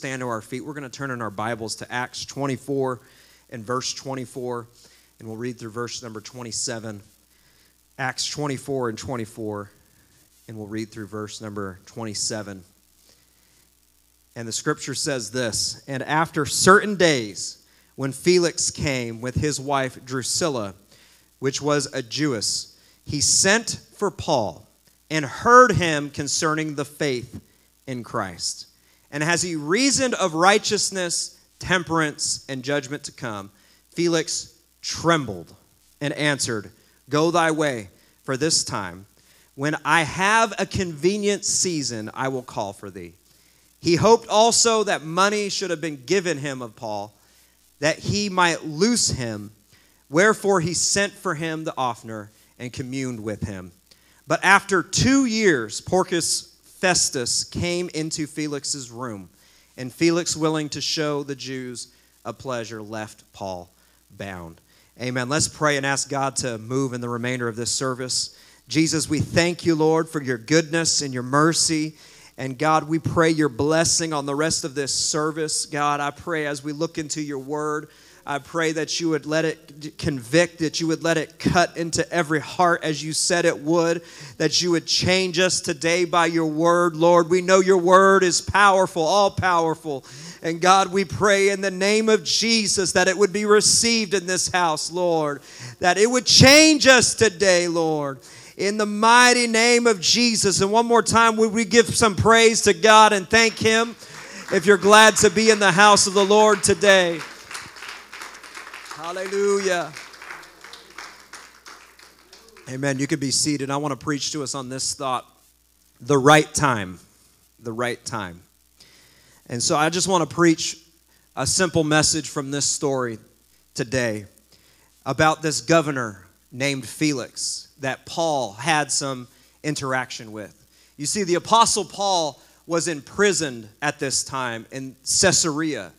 Stand to our feet. We're going to turn in our Bibles to Acts 24 and verse 24, and we'll read through verse number 27. Acts 24 and 24, and we'll read through verse number 27. And the scripture says this And after certain days, when Felix came with his wife Drusilla, which was a Jewess, he sent for Paul and heard him concerning the faith in Christ. And as he reasoned of righteousness, temperance, and judgment to come, Felix trembled and answered, Go thy way for this time. When I have a convenient season, I will call for thee. He hoped also that money should have been given him of Paul, that he might loose him. Wherefore he sent for him the oftener and communed with him. But after two years, Porcius Festus came into Felix's room, and Felix, willing to show the Jews a pleasure, left Paul bound. Amen. Let's pray and ask God to move in the remainder of this service. Jesus, we thank you, Lord, for your goodness and your mercy. And God, we pray your blessing on the rest of this service. God, I pray as we look into your word, I pray that you would let it convict, that you would let it cut into every heart as you said it would, that you would change us today by your word, Lord. We know your word is powerful, all powerful. And God, we pray in the name of Jesus that it would be received in this house, Lord, that it would change us today, Lord in the mighty name of Jesus. And one more time, would we give some praise to God and thank Him if you're glad to be in the house of the Lord today? Hallelujah. Amen. You can be seated. I want to preach to us on this thought the right time. The right time. And so I just want to preach a simple message from this story today about this governor named Felix that Paul had some interaction with. You see, the Apostle Paul was imprisoned at this time in Caesarea.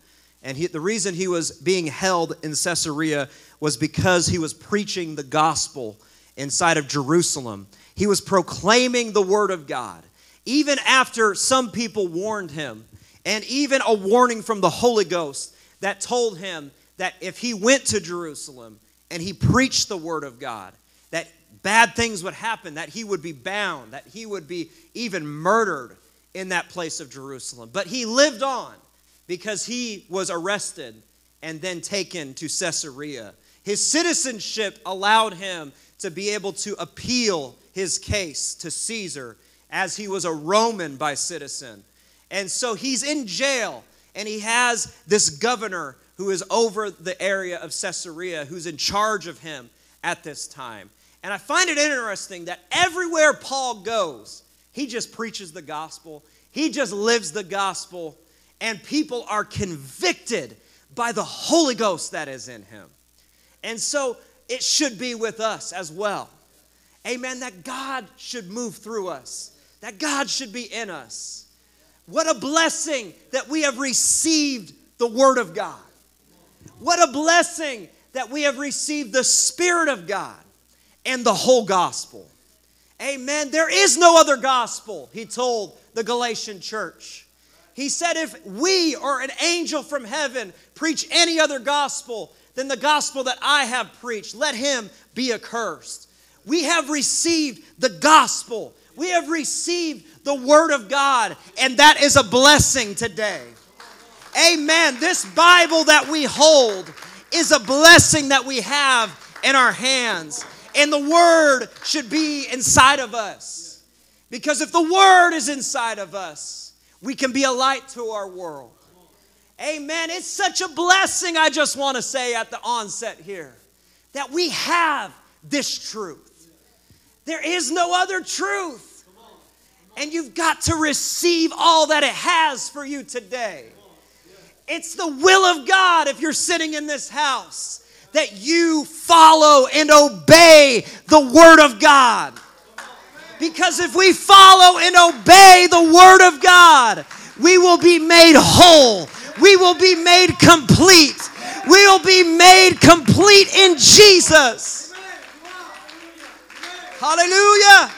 And he, the reason he was being held in Caesarea was because he was preaching the gospel inside of Jerusalem. He was proclaiming the word of God. Even after some people warned him, and even a warning from the Holy Ghost that told him that if he went to Jerusalem and he preached the word of God, that bad things would happen, that he would be bound, that he would be even murdered in that place of Jerusalem. But he lived on because he was arrested and then taken to Caesarea. His citizenship allowed him to be able to appeal his case to Caesar as he was a Roman by citizen. And so he's in jail and he has this governor who is over the area of Caesarea who's in charge of him at this time. And I find it interesting that everywhere Paul goes, he just preaches the gospel, he just lives the gospel, and people are convicted by the Holy Ghost that is in him. And so it should be with us as well. Amen. That God should move through us, that God should be in us. What a blessing that we have received the Word of God. What a blessing that we have received the Spirit of God and the whole gospel. Amen. There is no other gospel, he told the Galatian church. He said, if we or an angel from heaven preach any other gospel than the gospel that I have preached, let him be accursed. We have received the gospel, we have received the word of God, and that is a blessing today. Amen. This Bible that we hold is a blessing that we have in our hands. And the Word should be inside of us. Because if the Word is inside of us, we can be a light to our world. Amen. It's such a blessing, I just want to say at the onset here, that we have this truth. There is no other truth. And you've got to receive all that it has for you today. It's the will of God if you're sitting in this house that you follow and obey the Word of God. Because if we follow and obey the Word of God, we will be made whole. We will be made complete. We will be made complete in Jesus. Hallelujah.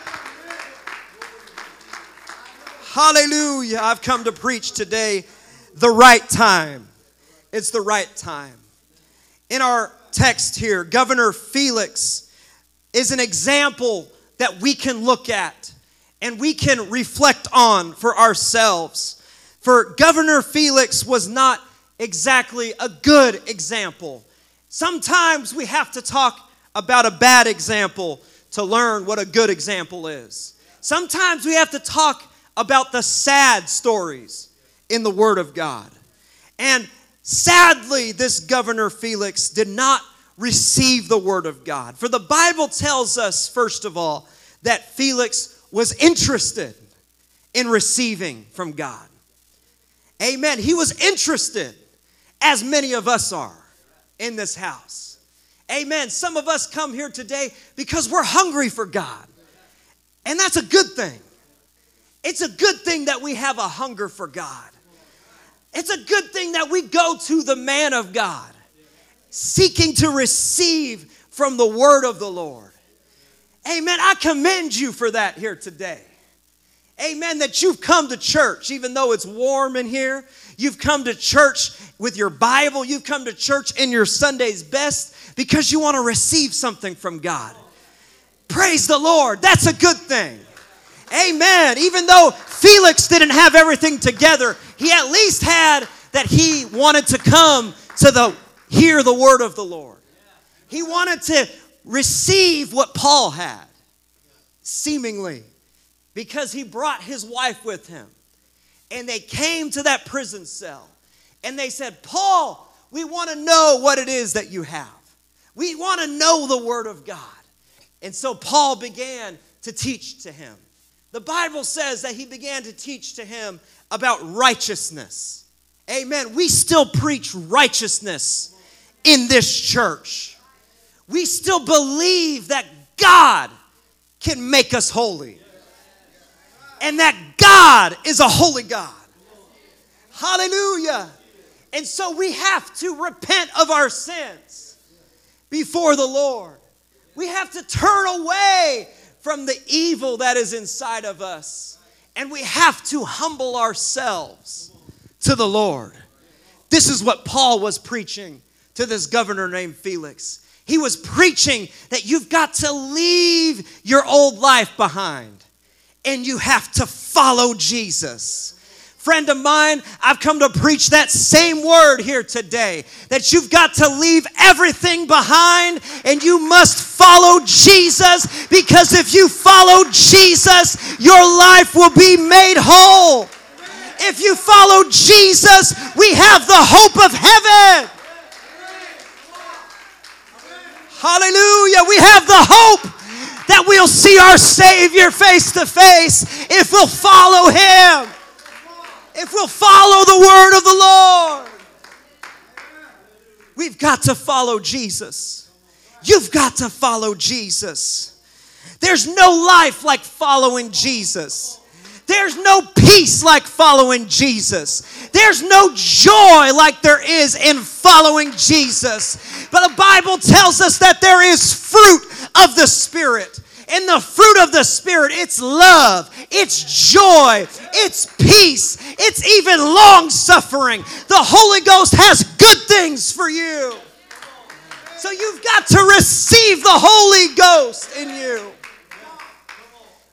Hallelujah. I've come to preach today the right time. It's the right time. In our text here, Governor Felix is an example that we can look at and we can reflect on for ourselves. For Governor Felix was not exactly a good example. Sometimes we have to talk about a bad example to learn what a good example is. Sometimes we have to talk about the sad stories in the Word of God. And sadly, this governor Felix did not receive the Word of God. For the Bible tells us, first of all, that Felix was interested in receiving from God. Amen. He was interested, as many of us are in this house. Amen. Some of us come here today because we're hungry for God. And that's a good thing. It's a good thing that we have a hunger for God. It's a good thing that we go to the man of God, seeking to receive from the word of the Lord. Amen. I commend you for that here today. Amen. That you've come to church, even though it's warm in here. You've come to church with your Bible. You've come to church in your Sunday's best because you want to receive something from God. Praise the Lord. That's a good thing. Amen. Even though Felix didn't have everything together, he at least had that he wanted to come to the hear the word of the Lord. He wanted to receive what Paul had, seemingly, because he brought his wife with him. And they came to that prison cell and they said, Paul, we want to know what it is that you have. We want to know the word of God. And so Paul began to teach to him. The Bible says that he began to teach to him about righteousness. Amen. We still preach righteousness in this church. We still believe that God can make us holy and that God is a holy God. Hallelujah. And so we have to repent of our sins before the Lord. We have to turn away from the evil that is inside of us. And we have to humble ourselves to the Lord. This is what Paul was preaching to this governor named Felix. He was preaching that you've got to leave your old life behind and you have to follow Jesus friend of mine, I've come to preach that same word here today that you've got to leave everything behind and you must follow Jesus because if you follow Jesus, your life will be made whole. If you follow Jesus, we have the hope of heaven. Hallelujah. We have the hope that we'll see our Savior face to face if we'll follow Him if we'll follow the word of the Lord. We've got to follow Jesus. You've got to follow Jesus. There's no life like following Jesus. There's no peace like following Jesus. There's no joy like there is in following Jesus. But the Bible tells us that there is fruit of the Spirit. And the fruit of the Spirit, it's love, it's joy, it's peace, it's even long suffering. The Holy Ghost has good things for you. So you've got to receive the Holy Ghost in you.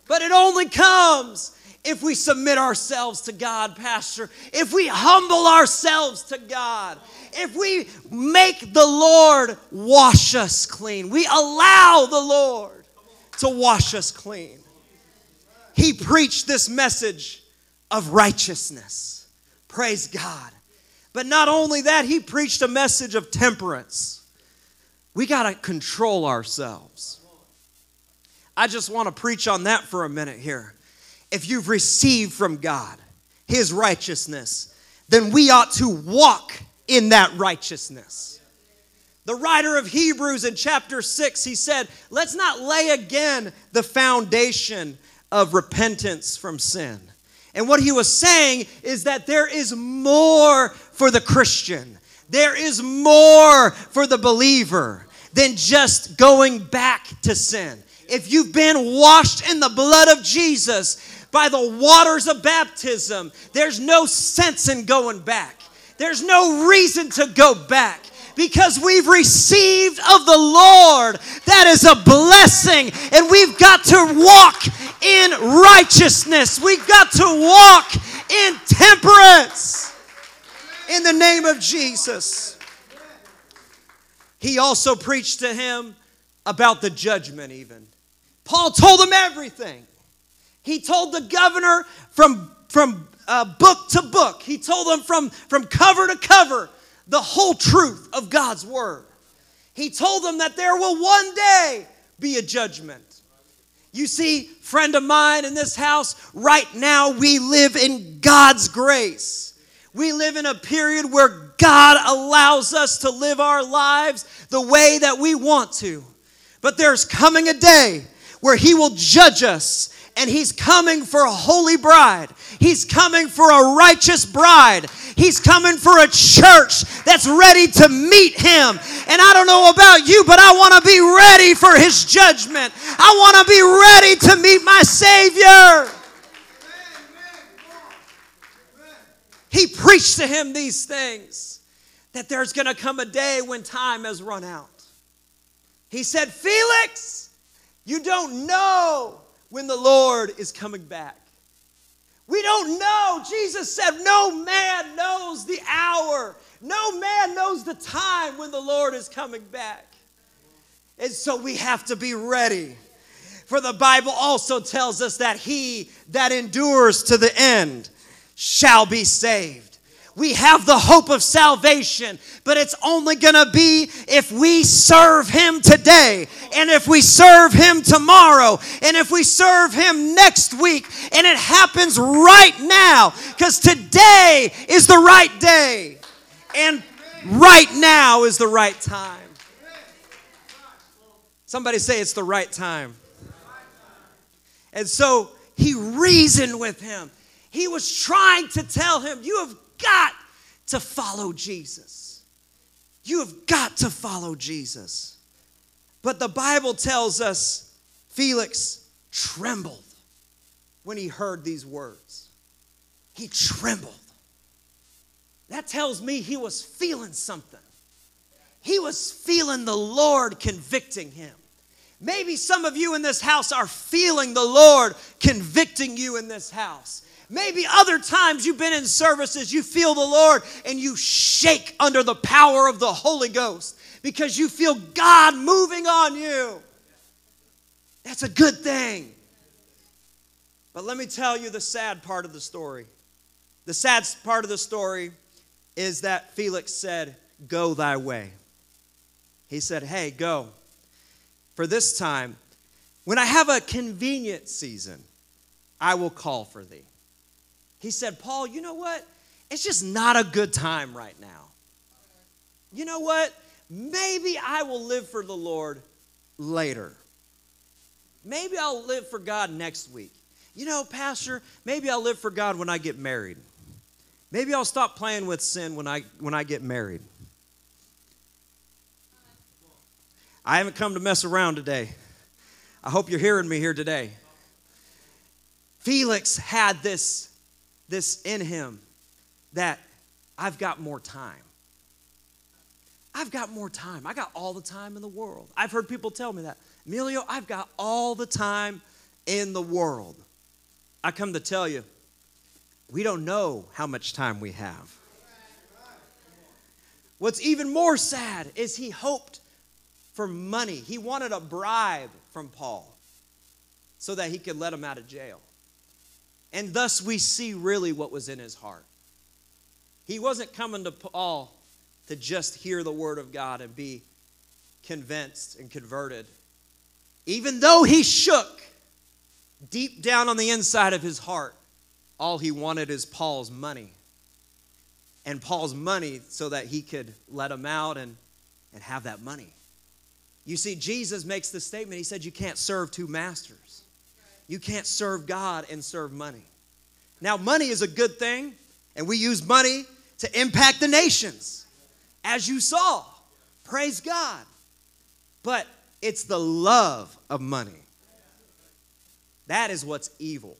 But it only comes if we submit ourselves to God, Pastor, if we humble ourselves to God, if we make the Lord wash us clean, we allow the Lord to wash us clean. He preached this message of righteousness. Praise God. But not only that, he preached a message of temperance. We got to control ourselves. I just want to preach on that for a minute here. If you've received from God his righteousness, then we ought to walk in that righteousness. The writer of Hebrews in chapter 6, he said, Let's not lay again the foundation of repentance from sin. And what he was saying is that there is more for the Christian, there is more for the believer than just going back to sin. If you've been washed in the blood of Jesus by the waters of baptism, there's no sense in going back. There's no reason to go back because we've received of the Lord. That is a blessing. And we've got to walk in righteousness. We've got to walk in temperance in the name of Jesus. He also preached to him about the judgment, even. Paul told him everything. He told the governor from, from uh, book to book, he told them from, from cover to cover the whole truth of God's word. He told them that there will one day be a judgment. You see, friend of mine in this house, right now we live in God's grace. We live in a period where God allows us to live our lives the way that we want to. But there's coming a day where He will judge us and he's coming for a holy bride. He's coming for a righteous bride. He's coming for a church that's ready to meet him. And I don't know about you, but I want to be ready for his judgment. I want to be ready to meet my Savior. He preached to him these things that there's going to come a day when time has run out. He said, Felix, you don't know when the Lord is coming back. We don't know. Jesus said, No man knows the hour, no man knows the time when the Lord is coming back. And so we have to be ready. For the Bible also tells us that he that endures to the end shall be saved. We have the hope of salvation, but it's only going to be if we serve Him today, and if we serve Him tomorrow, and if we serve Him next week. And it happens right now, because today is the right day, and right now is the right time. Somebody say it's the right time. And so he reasoned with him. He was trying to tell him, You have got to follow Jesus. You have got to follow Jesus. But the Bible tells us Felix trembled when he heard these words. He trembled. That tells me he was feeling something. He was feeling the Lord convicting him. Maybe some of you in this house are feeling the Lord convicting you in this house. Maybe other times you've been in services, you feel the Lord and you shake under the power of the Holy Ghost because you feel God moving on you. That's a good thing. But let me tell you the sad part of the story. The sad part of the story is that Felix said, Go thy way. He said, Hey, go. For this time, when I have a convenient season, I will call for thee. He said, Paul, you know what? It's just not a good time right now. You know what? Maybe I will live for the Lord later. Maybe I'll live for God next week. You know, Pastor, maybe I'll live for God when I get married. Maybe I'll stop playing with sin when I, when I get married. I haven't come to mess around today. I hope you're hearing me here today. Felix had this this in him that I've got more time. I've got more time. I got all the time in the world. I've heard people tell me that. Emilio, I've got all the time in the world. I come to tell you, we don't know how much time we have. What's even more sad is he hoped for money. He wanted a bribe from Paul so that he could let him out of jail. And thus we see really what was in his heart. He wasn't coming to Paul to just hear the word of God and be convinced and converted. Even though he shook deep down on the inside of his heart, all he wanted is Paul's money. and Paul's money so that he could let him out and, and have that money. You see, Jesus makes the statement He said, You can't serve two masters. You can't serve God and serve money. Now, money is a good thing, and we use money to impact the nations, as you saw. Praise God. But it's the love of money. That is what's evil.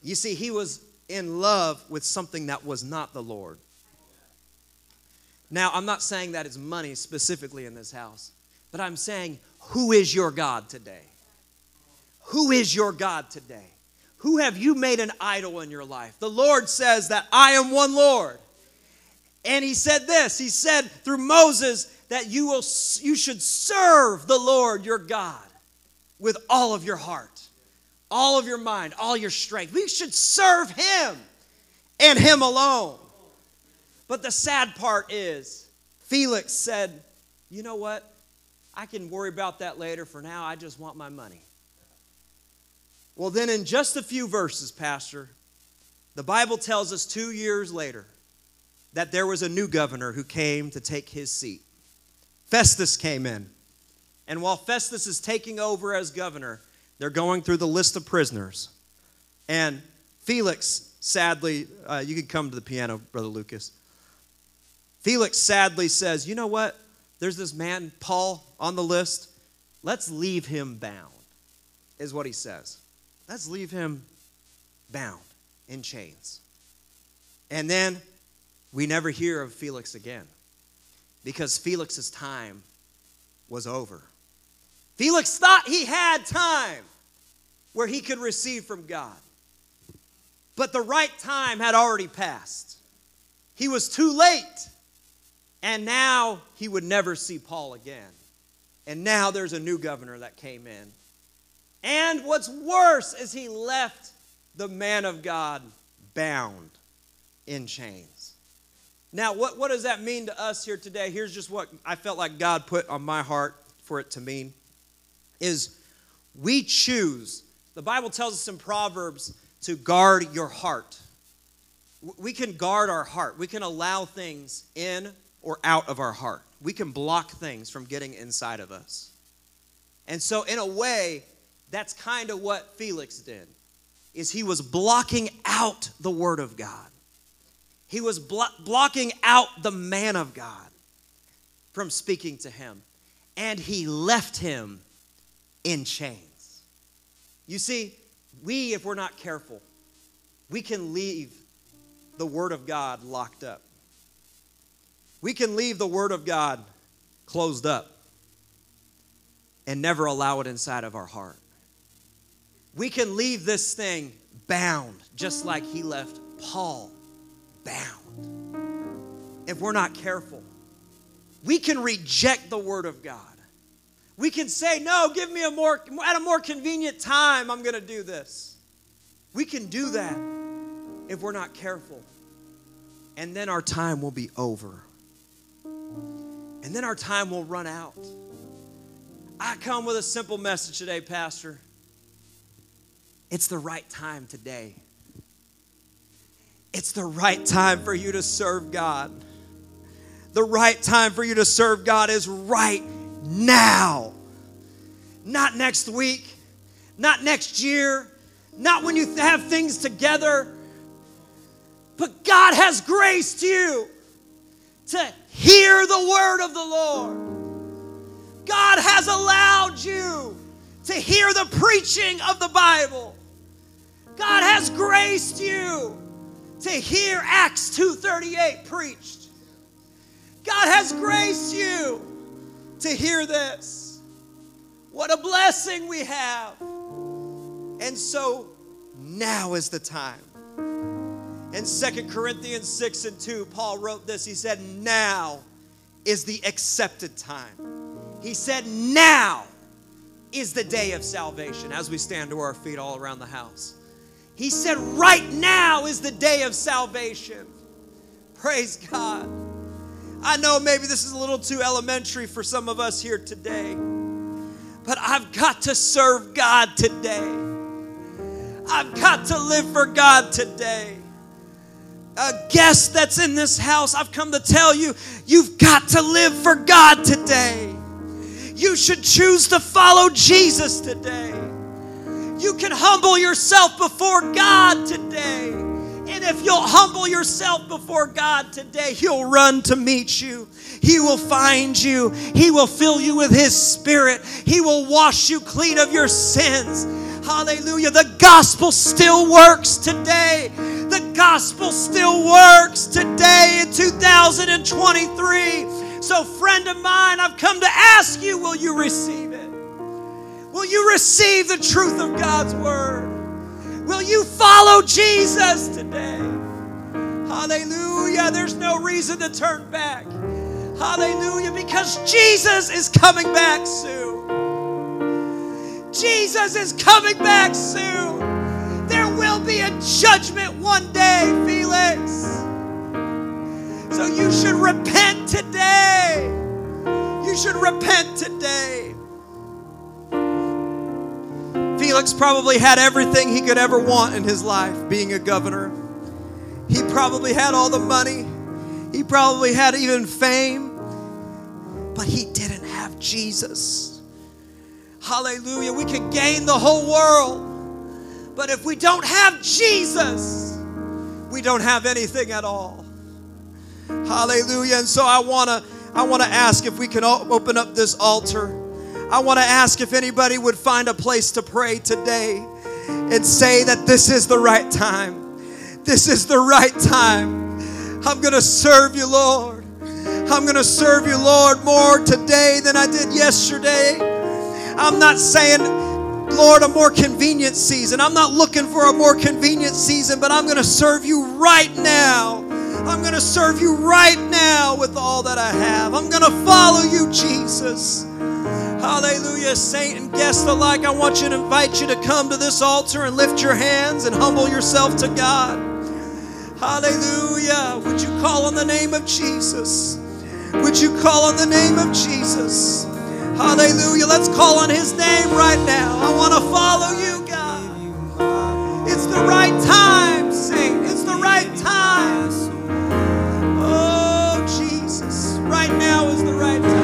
You see, he was in love with something that was not the Lord. Now, I'm not saying that it's money specifically in this house, but I'm saying, who is your God today? Who is your God today? Who have you made an idol in your life? The Lord says that I am one Lord. And he said this, he said through Moses that you will you should serve the Lord your God with all of your heart, all of your mind, all your strength. We should serve him and him alone. But the sad part is Felix said, "You know what? I can worry about that later. For now, I just want my money." Well, then, in just a few verses, Pastor, the Bible tells us two years later that there was a new governor who came to take his seat. Festus came in. And while Festus is taking over as governor, they're going through the list of prisoners. And Felix, sadly, uh, you can come to the piano, Brother Lucas. Felix sadly says, You know what? There's this man, Paul, on the list. Let's leave him bound, is what he says. Let's leave him bound in chains. And then we never hear of Felix again because Felix's time was over. Felix thought he had time where he could receive from God. But the right time had already passed. He was too late. And now he would never see Paul again. And now there's a new governor that came in. And what's worse is he left the man of God bound in chains. Now, what, what does that mean to us here today? Here's just what I felt like God put on my heart for it to mean is we choose. The Bible tells us in Proverbs to guard your heart. We can guard our heart. We can allow things in or out of our heart. We can block things from getting inside of us. And so in a way, that's kind of what Felix did. Is he was blocking out the word of God. He was blo- blocking out the man of God from speaking to him. And he left him in chains. You see, we, if we're not careful, we can leave the Word of God locked up. We can leave the Word of God closed up and never allow it inside of our heart. We can leave this thing bound, just like he left Paul bound if we're not careful. We can reject the word of God. We can say, "No, give me a more at a more convenient time I'm going to do this." We can do that if we're not careful. And then our time will be over. And then our time will run out. I come with a simple message today, Pastor. It's the right time today it's the right time for you to serve God. The right time for you to serve God is right now. Not next week, not next year, not when you have things together. But God has graced you to hear the word of the Lord. God has allowed you to hear the preaching of the Bible. God has graced you to hear Acts 2:38 preached. God has graced you to hear this. What a blessing we have. And so now is the time. In Second Corinthians 6 and 2, Paul wrote this. He said, Now is the accepted time. He said, Now is the day of salvation as we stand to our feet all around the house. He said, Right now is the day of salvation. Praise God. I know maybe this is a little too elementary for some of us here today, but I've got to serve God today. I've got to live for God today. a guest that's in this house, I've come to tell you, you've got to live for God today. You should choose to follow Jesus today. You can humble yourself before God today. And if you'll humble yourself before God today, He'll run to meet you. He will find you. He will fill you with His Spirit. He will wash you clean of your sins. Hallelujah. The gospel still works today. The gospel still works today in 2023. So, friend of mine, I've come to ask you will you receive? Will you receive the truth of God's word? Will you follow Jesus today? Hallelujah. There's no reason to turn back. Hallelujah. Because Jesus is coming back soon. Jesus is coming back soon. There will be a judgment one day, Felix. So you should repent today. You should repent today. Felix probably had everything he could ever want in his life being a governor. He probably had all the money. He probably had even fame. But he didn't have Jesus. Hallelujah. We could gain the whole world. But if we don't have Jesus, we don't have anything at all. Hallelujah. And so I want to I want to ask if we can open up this altar. I want to ask if anybody would find a place to pray today and say that this is the right time. This is the right time. I'm going to serve you, Lord. I'm going to serve you, Lord, more today than I did yesterday. I'm not saying, Lord, a more convenient season. I'm not looking for a more convenient season, but I'm going to serve you right now. I'm going to serve you right now with all that I have. I'm going to follow you, Jesus. Hallelujah. Saint and guest alike, I want you to invite you to come to this altar and lift your hands and humble yourself to God. Hallelujah. Would you call on the name of Jesus? Would you call on the name of Jesus? Hallelujah. Let's call on his name right now. I want to follow you, God. It's the right time, Saint. It's the right time. Oh, Jesus. Right now is the right time.